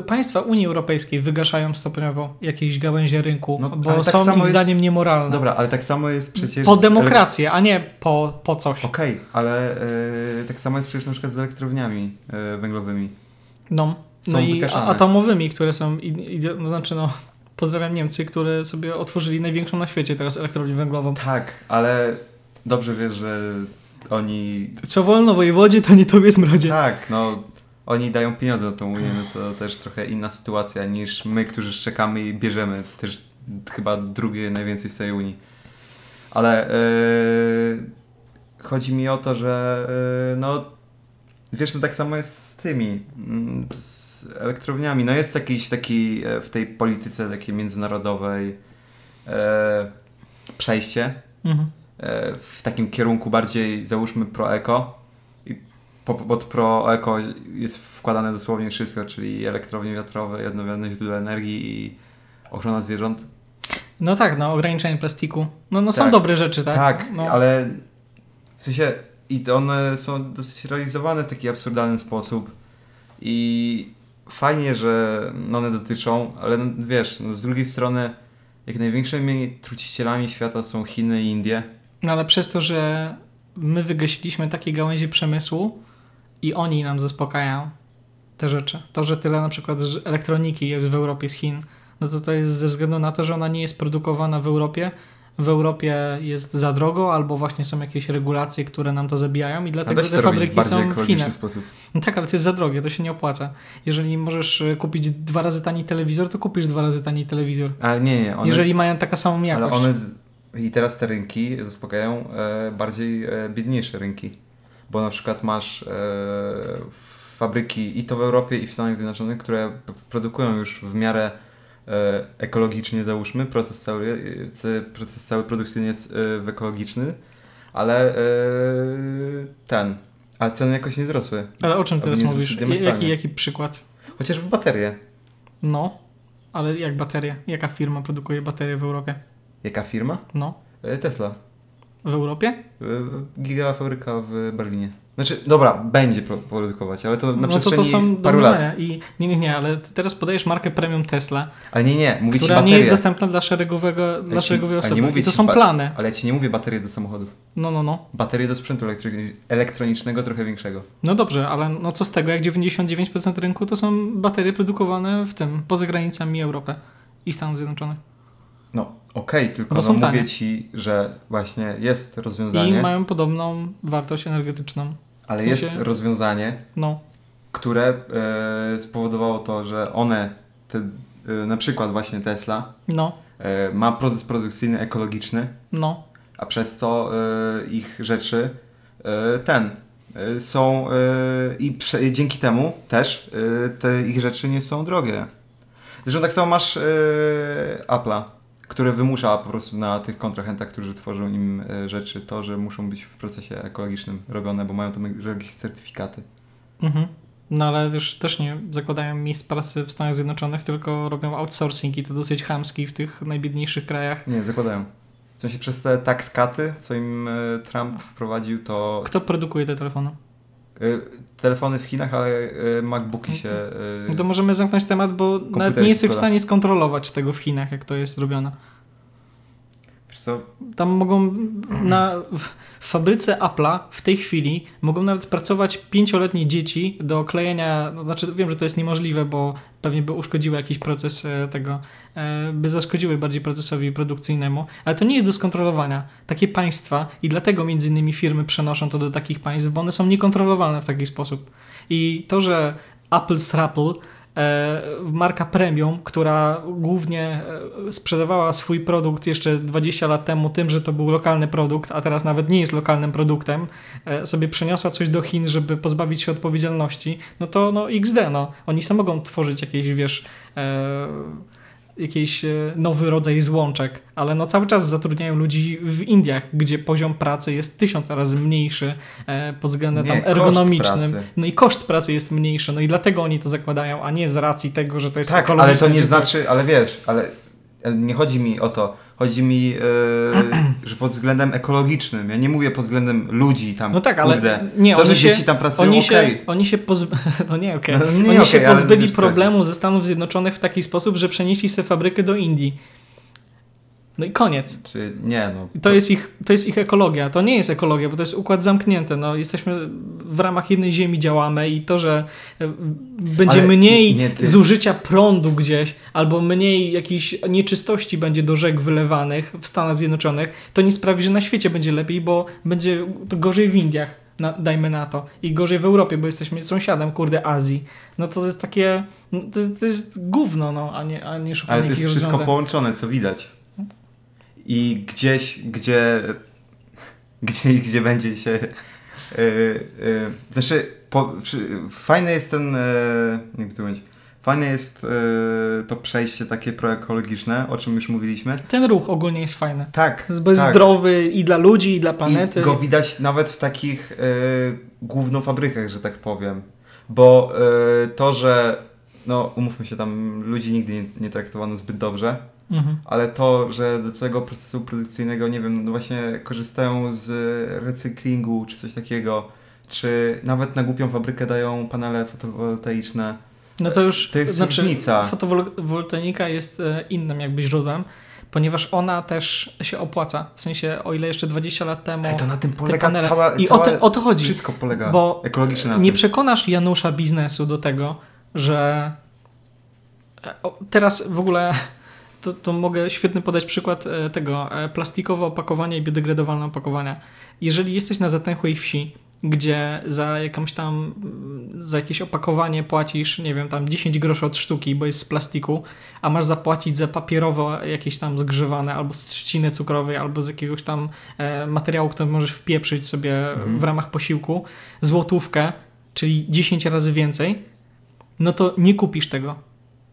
państwa Unii Europejskiej wygaszają stopniowo jakieś gałęzie rynku, No, bo tak są ich jest- zdaniem niemoralne. Dobra, ale tak samo jest przecież... po demokrację, a nie po, po coś. Okej, ale e, tak samo jest przecież na przykład z elektrowniami e, węglowymi. No, Są no a- atomowymi, które są, no, znaczy no, pozdrawiam Niemcy, które sobie otworzyli największą na świecie teraz elektrownię węglową. Tak, ale dobrze wiesz, że oni... Co wolno wojewodzie, to nie tobie smrodzie. Tak, no oni dają pieniądze na tą Unię, no to też trochę inna sytuacja niż my, którzy szczekamy i bierzemy. Też chyba drugie najwięcej w całej Unii. Ale e, chodzi mi o to, że e, no wiesz, no tak samo jest z tymi mm, z elektrowniami. No jest jakiś taki e, w tej polityce takiej międzynarodowej e, przejście Mhm. e, w takim kierunku bardziej załóżmy pro-eko i po- pod pro-eko jest wkładane dosłownie wszystko, czyli elektrownie wiatrowe, odnawialne źródła energii i ochrona zwierząt. No tak, no, ograniczenie plastiku. No, no są Tak. dobre rzeczy, tak? Tak, no. ale w sensie i one są dosyć realizowane w taki absurdalny sposób i fajnie, że no one dotyczą, ale no, wiesz, no z drugiej strony jak największymi trucicielami świata są Chiny i Indie, No ale przez to, że my wygasiliśmy takie gałęzie przemysłu i oni nam zaspokajają te rzeczy. To, że tyle na przykład elektroniki jest w Europie z Chin, no to to jest ze względu na to, że ona nie jest produkowana w Europie. W Europie jest za drogo, albo właśnie są jakieś regulacje, które nam to zabijają i dlatego te fabryki są w Chinach. sposób. No tak, ale to jest za drogie, to się nie opłaca. Jeżeli możesz e, kupić dwa razy tani telewizor, to kupisz dwa razy tani telewizor. Ale nie, nie, one, Jeżeli mają taką samą jakość. ale one z, i teraz te rynki zaspokajają e, bardziej e, biedniejsze rynki, bo na przykład masz e, fabryki i to w Europie i w Stanach Zjednoczonych, które produkują już w miarę ekologicznie załóżmy, proces cały, e, proces cały produkcyjny jest e, ekologiczny, ale e, ten, ale ceny jakoś nie wzrosły. Ale o czym teraz mówisz? Jaki, jaki przykład? Chociażby baterie. No, ale jak baterie? Jaka firma produkuje baterie w Europie? Jaka firma? No, E, Tesla. w Europie? Gigafabryka w Berlinie. Znaczy, dobra, będzie pro- produkować, ale to na no to przestrzeni to są paru lat. I nie, nie, nie, ale teraz podajesz markę premium Tesla, Ale nie, nie, mówię ci która baterie. nie jest dostępna dla szeregowego, dla ci- szeregowej ale nie osoby. mówię I to ci są plany. Ale ja ci nie mówię baterie do samochodów. No, no, no. Baterie do sprzętu elektronicznego trochę większego. No dobrze, ale no co z tego, jak 99% rynku to są baterie produkowane w tym, poza granicami Europy i Stanów Zjednoczonych. No, okej, tylko Bo no, są mówię tanie. ci, że właśnie jest I rozwiązanie, mają podobną wartość energetyczną. Ale w sensie- jest rozwiązanie, No, które e, spowodowało to, że one, te, e, na przykład właśnie Tesla, no, e, ma proces produkcyjny ekologiczny, no. a przez co y, ich rzeczy y, ten y, są i prze, dzięki temu też te ich rzeczy nie są drogie. Zresztą tak samo masz Apple'a, który wymusza po prostu na tych kontrahentach, którzy tworzą im y, rzeczy, to, że muszą być w procesie ekologicznym robione, bo mają tam jakieś certyfikaty. Mhm. No ale wiesz, też nie zakładają miejsc pracy w Stanach Zjednoczonych, tylko robią outsourcing i to dosyć chamski w tych najbiedniejszych krajach. Nie, zakładają. W sensie przez te tax cuty, co im y, Trump wprowadził, to Kto produkuje te telefony? Telefony w Chinach, ale e, MacBooki się... e, No to możemy zamknąć temat, bo nawet nie jesteś w stanie skontrolować tego w Chinach, jak to jest robione. Co, Tam mogą na, w fabryce Apple'a w tej chwili mogą nawet pracować pięcioletnie dzieci do klejenia, no znaczy wiem, że to jest niemożliwe, bo pewnie by uszkodziły jakiś proces e, tego, e, by zaszkodziły bardziej procesowi produkcyjnemu, ale to nie jest do skontrolowania. Takie państwa i dlatego między innymi firmy przenoszą to do takich państw, bo one są niekontrolowalne w taki sposób. I to, że Apple Srapple marka premium, która głównie e, sprzedawała swój produkt jeszcze 20 lat temu tym, że to był lokalny produkt, a teraz nawet nie jest lokalnym produktem, e, sobie przeniosła coś do Chin, żeby pozbawić się odpowiedzialności, no to no XD, no. Oni sam mogą tworzyć jakieś, wiesz, e, jakiś e, nowy rodzaj złączek, ale no cały czas zatrudniają ludzi w Indiach, gdzie poziom pracy jest tysiąc razy mniejszy e, pod względem Nie, tam ergonomicznym. No i koszt pracy jest mniejszy, no i dlatego oni to zakładają, a nie z racji tego, że to jest Tak, ale to nie znaczy, ale wiesz, ale nie chodzi mi o to. Chodzi mi, e, że pod względem ekologicznym. Ja nie mówię pod względem ludzi tam. No tak, ale kurde. nie, to, oni że się, dzieci tam pracują, oni się, oni się. No nie, okej. No nie, oni okej, się pozbyli problemu ze Stanów Zjednoczonych w taki sposób, że przenieśli sobie fabrykę do Indii. No i koniec. Czy nie, no. I to jest, ich, to jest ich ekologia. To nie jest ekologia, bo to jest układ zamknięty. No, jesteśmy w ramach jednej ziemi działamy i to, że e, będzie Ale mniej zużycia prądu gdzieś, albo mniej jakichś nieczystości będzie do rzek wylewanych w Stanach Zjednoczonych, to nie sprawi, że na świecie będzie lepiej, bo będzie to gorzej w Indiach, na, dajmy na to, i gorzej w Europie, bo jesteśmy sąsiadem, kurde, Azji. No to jest takie, no to, to jest gówno, no, a nie, a nie szukanie Ale to jest wszystko rozwiązań. połączone, co widać. I gdzieś, gdzie, gdzie, gdzie będzie się. Yy, yy, znaczy, po, fajny jest ten. Yy, jak to powiedzieć? Fajne jest to przejście takie proekologiczne, o czym już mówiliśmy. Ten ruch ogólnie jest fajny. Tak. Jest bez tak. zdrowy i dla ludzi, i dla planety. I go widać nawet w takich y, głównofabrykach, że tak powiem. Bo y, to, że no umówmy się, tam ludzi nigdy nie, nie traktowano zbyt dobrze, Mhm. ale to, że do całego procesu produkcyjnego, nie wiem, no właśnie korzystają z recyklingu czy coś takiego, czy nawet na głupią fabrykę dają panele fotowoltaiczne. No to już To jest znaczy, różnica. fotowoltaika jest e, innym jakby źródłem, ponieważ ona też się opłaca. W sensie, o ile jeszcze 20 lat temu Ej, to na tym polega panele- cała, I o to, o to chodzi. wszystko polega bo ekologicznie na nie tym. przekonasz Janusza biznesu do tego, że e, o, teraz w ogóle to, to mogę świetny podać przykład e, tego e, plastikowe opakowania i biodegradowalne opakowania. Jeżeli jesteś na zatęchłej wsi, gdzie za jakąś tam, mm, za jakieś opakowanie płacisz, nie wiem, tam 10 groszy od sztuki, bo jest z plastiku, a masz zapłacić za papierowe jakieś tam zgrzewane, albo z trzciny cukrowej, albo z jakiegoś tam e, materiału, który możesz wpieprzyć sobie Mhm. w ramach posiłku, złotówkę, czyli 10 razy więcej, no to nie kupisz tego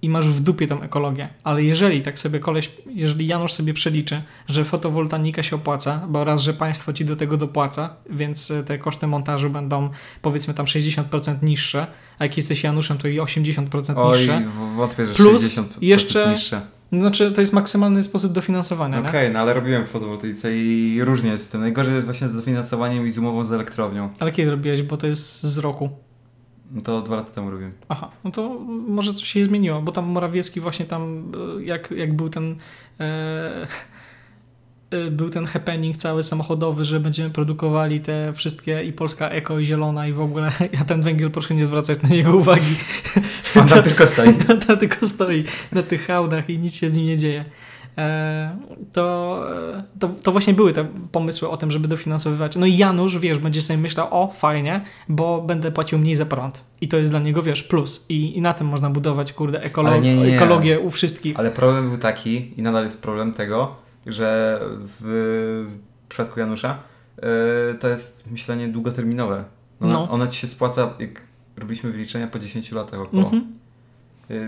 i masz w dupie tą ekologię. Ale jeżeli tak sobie koleś, jeżeli Janusz sobie przeliczy, że fotowoltaika się opłaca, bo raz, że państwo ci do tego dopłaca, więc e, te koszty montażu będą powiedzmy tam 60% niższe, a jak jesteś Januszem, to i 80% Oj, niższe. w- wątpię, że Plus 60% jeszcze- niższe. Znaczy, to jest maksymalny sposób dofinansowania, Okej, nie? no ale robiłem w fotowoltaice i różnie jest z tym. Najgorzej jest właśnie z dofinansowaniem i z umową z elektrownią. Ale kiedy robiłeś, bo to jest z roku. No To dwa lata temu robiłem. Aha, no to może coś się zmieniło, bo tam Morawiecki właśnie tam, e, jak, jak był ten e, e, był ten happening cały samochodowy, że będziemy produkowali te wszystkie i Polska Eko i Zielona i w ogóle, ja ten węgiel proszę nie zwracać na niego uwagi, On tam tylko stoi. to tylko stoi na tych hałdach i nic się z nim nie dzieje. E, to, e, to, to właśnie były te pomysły o tym, żeby dofinansowywać. No i Janusz, wiesz, będzie sobie myślał, o fajnie, bo będę płacił mniej za prąd. I to jest dla niego, wiesz, plus. I, i na tym można budować, kurde, ekolo- nie, nie, ekologię u wszystkich. Ale problem był taki i nadal jest problem tego, że w przypadku Janusza yy, to jest myślenie długoterminowe. Ona, No. ona ci się spłaca, jak robiliśmy wyliczenia po 10 latach około. Mhm. Yy,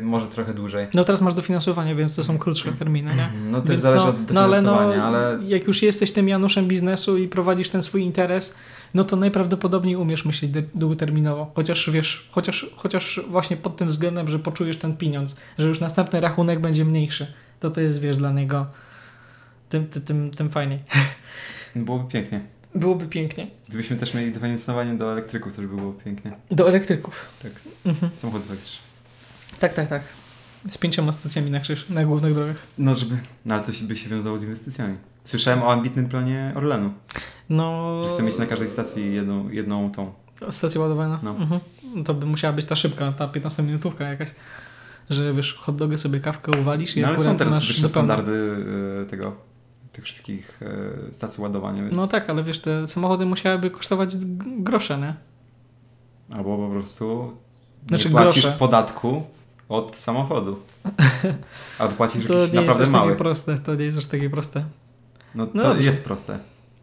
może trochę dłużej. No teraz masz dofinansowanie, więc to są krótsze terminy, nie? No też Więc zależy no, od no ale no, dofinansowania, ale jak już jesteś tym Januszem biznesu i prowadzisz ten swój interes, no to najprawdopodobniej umiesz myśleć długoterminowo. Chociaż wiesz, chociaż, chociaż właśnie pod tym względem, że poczujesz ten pieniądz, że już następny rachunek będzie mniejszy, to to jest, wiesz, dla niego tym, tym, tym, tym fajniej. byłoby pięknie. Byłoby pięknie. Gdybyśmy też mieli dofinansowanie do elektryków, to by było pięknie. Do elektryków. Tak. Mhm. Samochody elektryczne. Tak, tak, tak. Z pięcioma stacjami na krzyż, na głównych drogach. No, żeby... No, ale to się- by się wiązało z inwestycjami. Słyszałem o ambitnym planie Orlenu, No, że chce mieć na każdej stacji jedną, jedną tą. stacja ładowania. No. Mhm. No To by musiała być ta szybka, ta 15-minutówka jakaś. Że wiesz, hot dogę sobie kawkę uwalisz i No, ale są teraz wyższe standardy y, tego, tych wszystkich y, stacji ładowania, więc... No tak, ale wiesz, te samochody musiałyby kosztować grosze, nie? Albo po prostu Znaczy nie płacisz grosze. podatku od samochodu. A płacisz To jest naprawdę mały. takie proste, to nie jest aż takie proste. No to No dobrze. jest proste.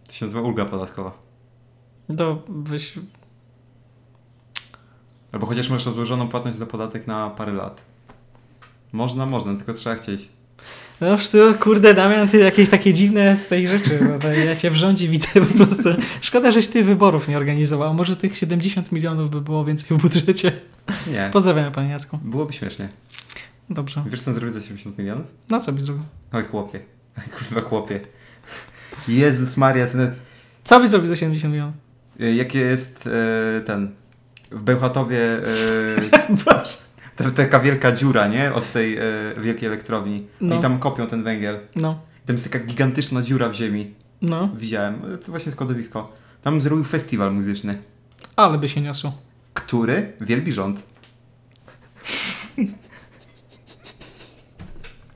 To się nazywa ulga podatkowa. To weź, Albo chociaż masz odłożoną płatność za podatek na parę lat. Można, można, tylko trzeba chcieć. No już tu, kurde Damian, ty jakieś takie dziwne tutaj rzeczy, no to ja cię w rządzie widzę po prostu. Szkoda, żeś ty wyborów nie organizował, może tych 70 milionów by było więcej w budżecie. Nie. Pozdrawiamy panie Jacku. Byłoby śmiesznie. Dobrze. Wiesz co zrobić za 70 milionów? Na co byś zrobił? Oj chłopie. Oj kurwa chłopie. Jezus Maria, ten... Co byś zrobił za 70 milionów? y, Jakie jest e, ten... W Bełchatowie e, ta, taka wielka dziura, nie? Od tej e, wielkiej elektrowni. No. I tam kopią ten węgiel. No, Tam jest taka gigantyczna dziura w ziemi. no, Widziałem. E, To właśnie składowisko. Tam zrobił festiwal muzyczny. ale by się niosło. Który wielbi rząd.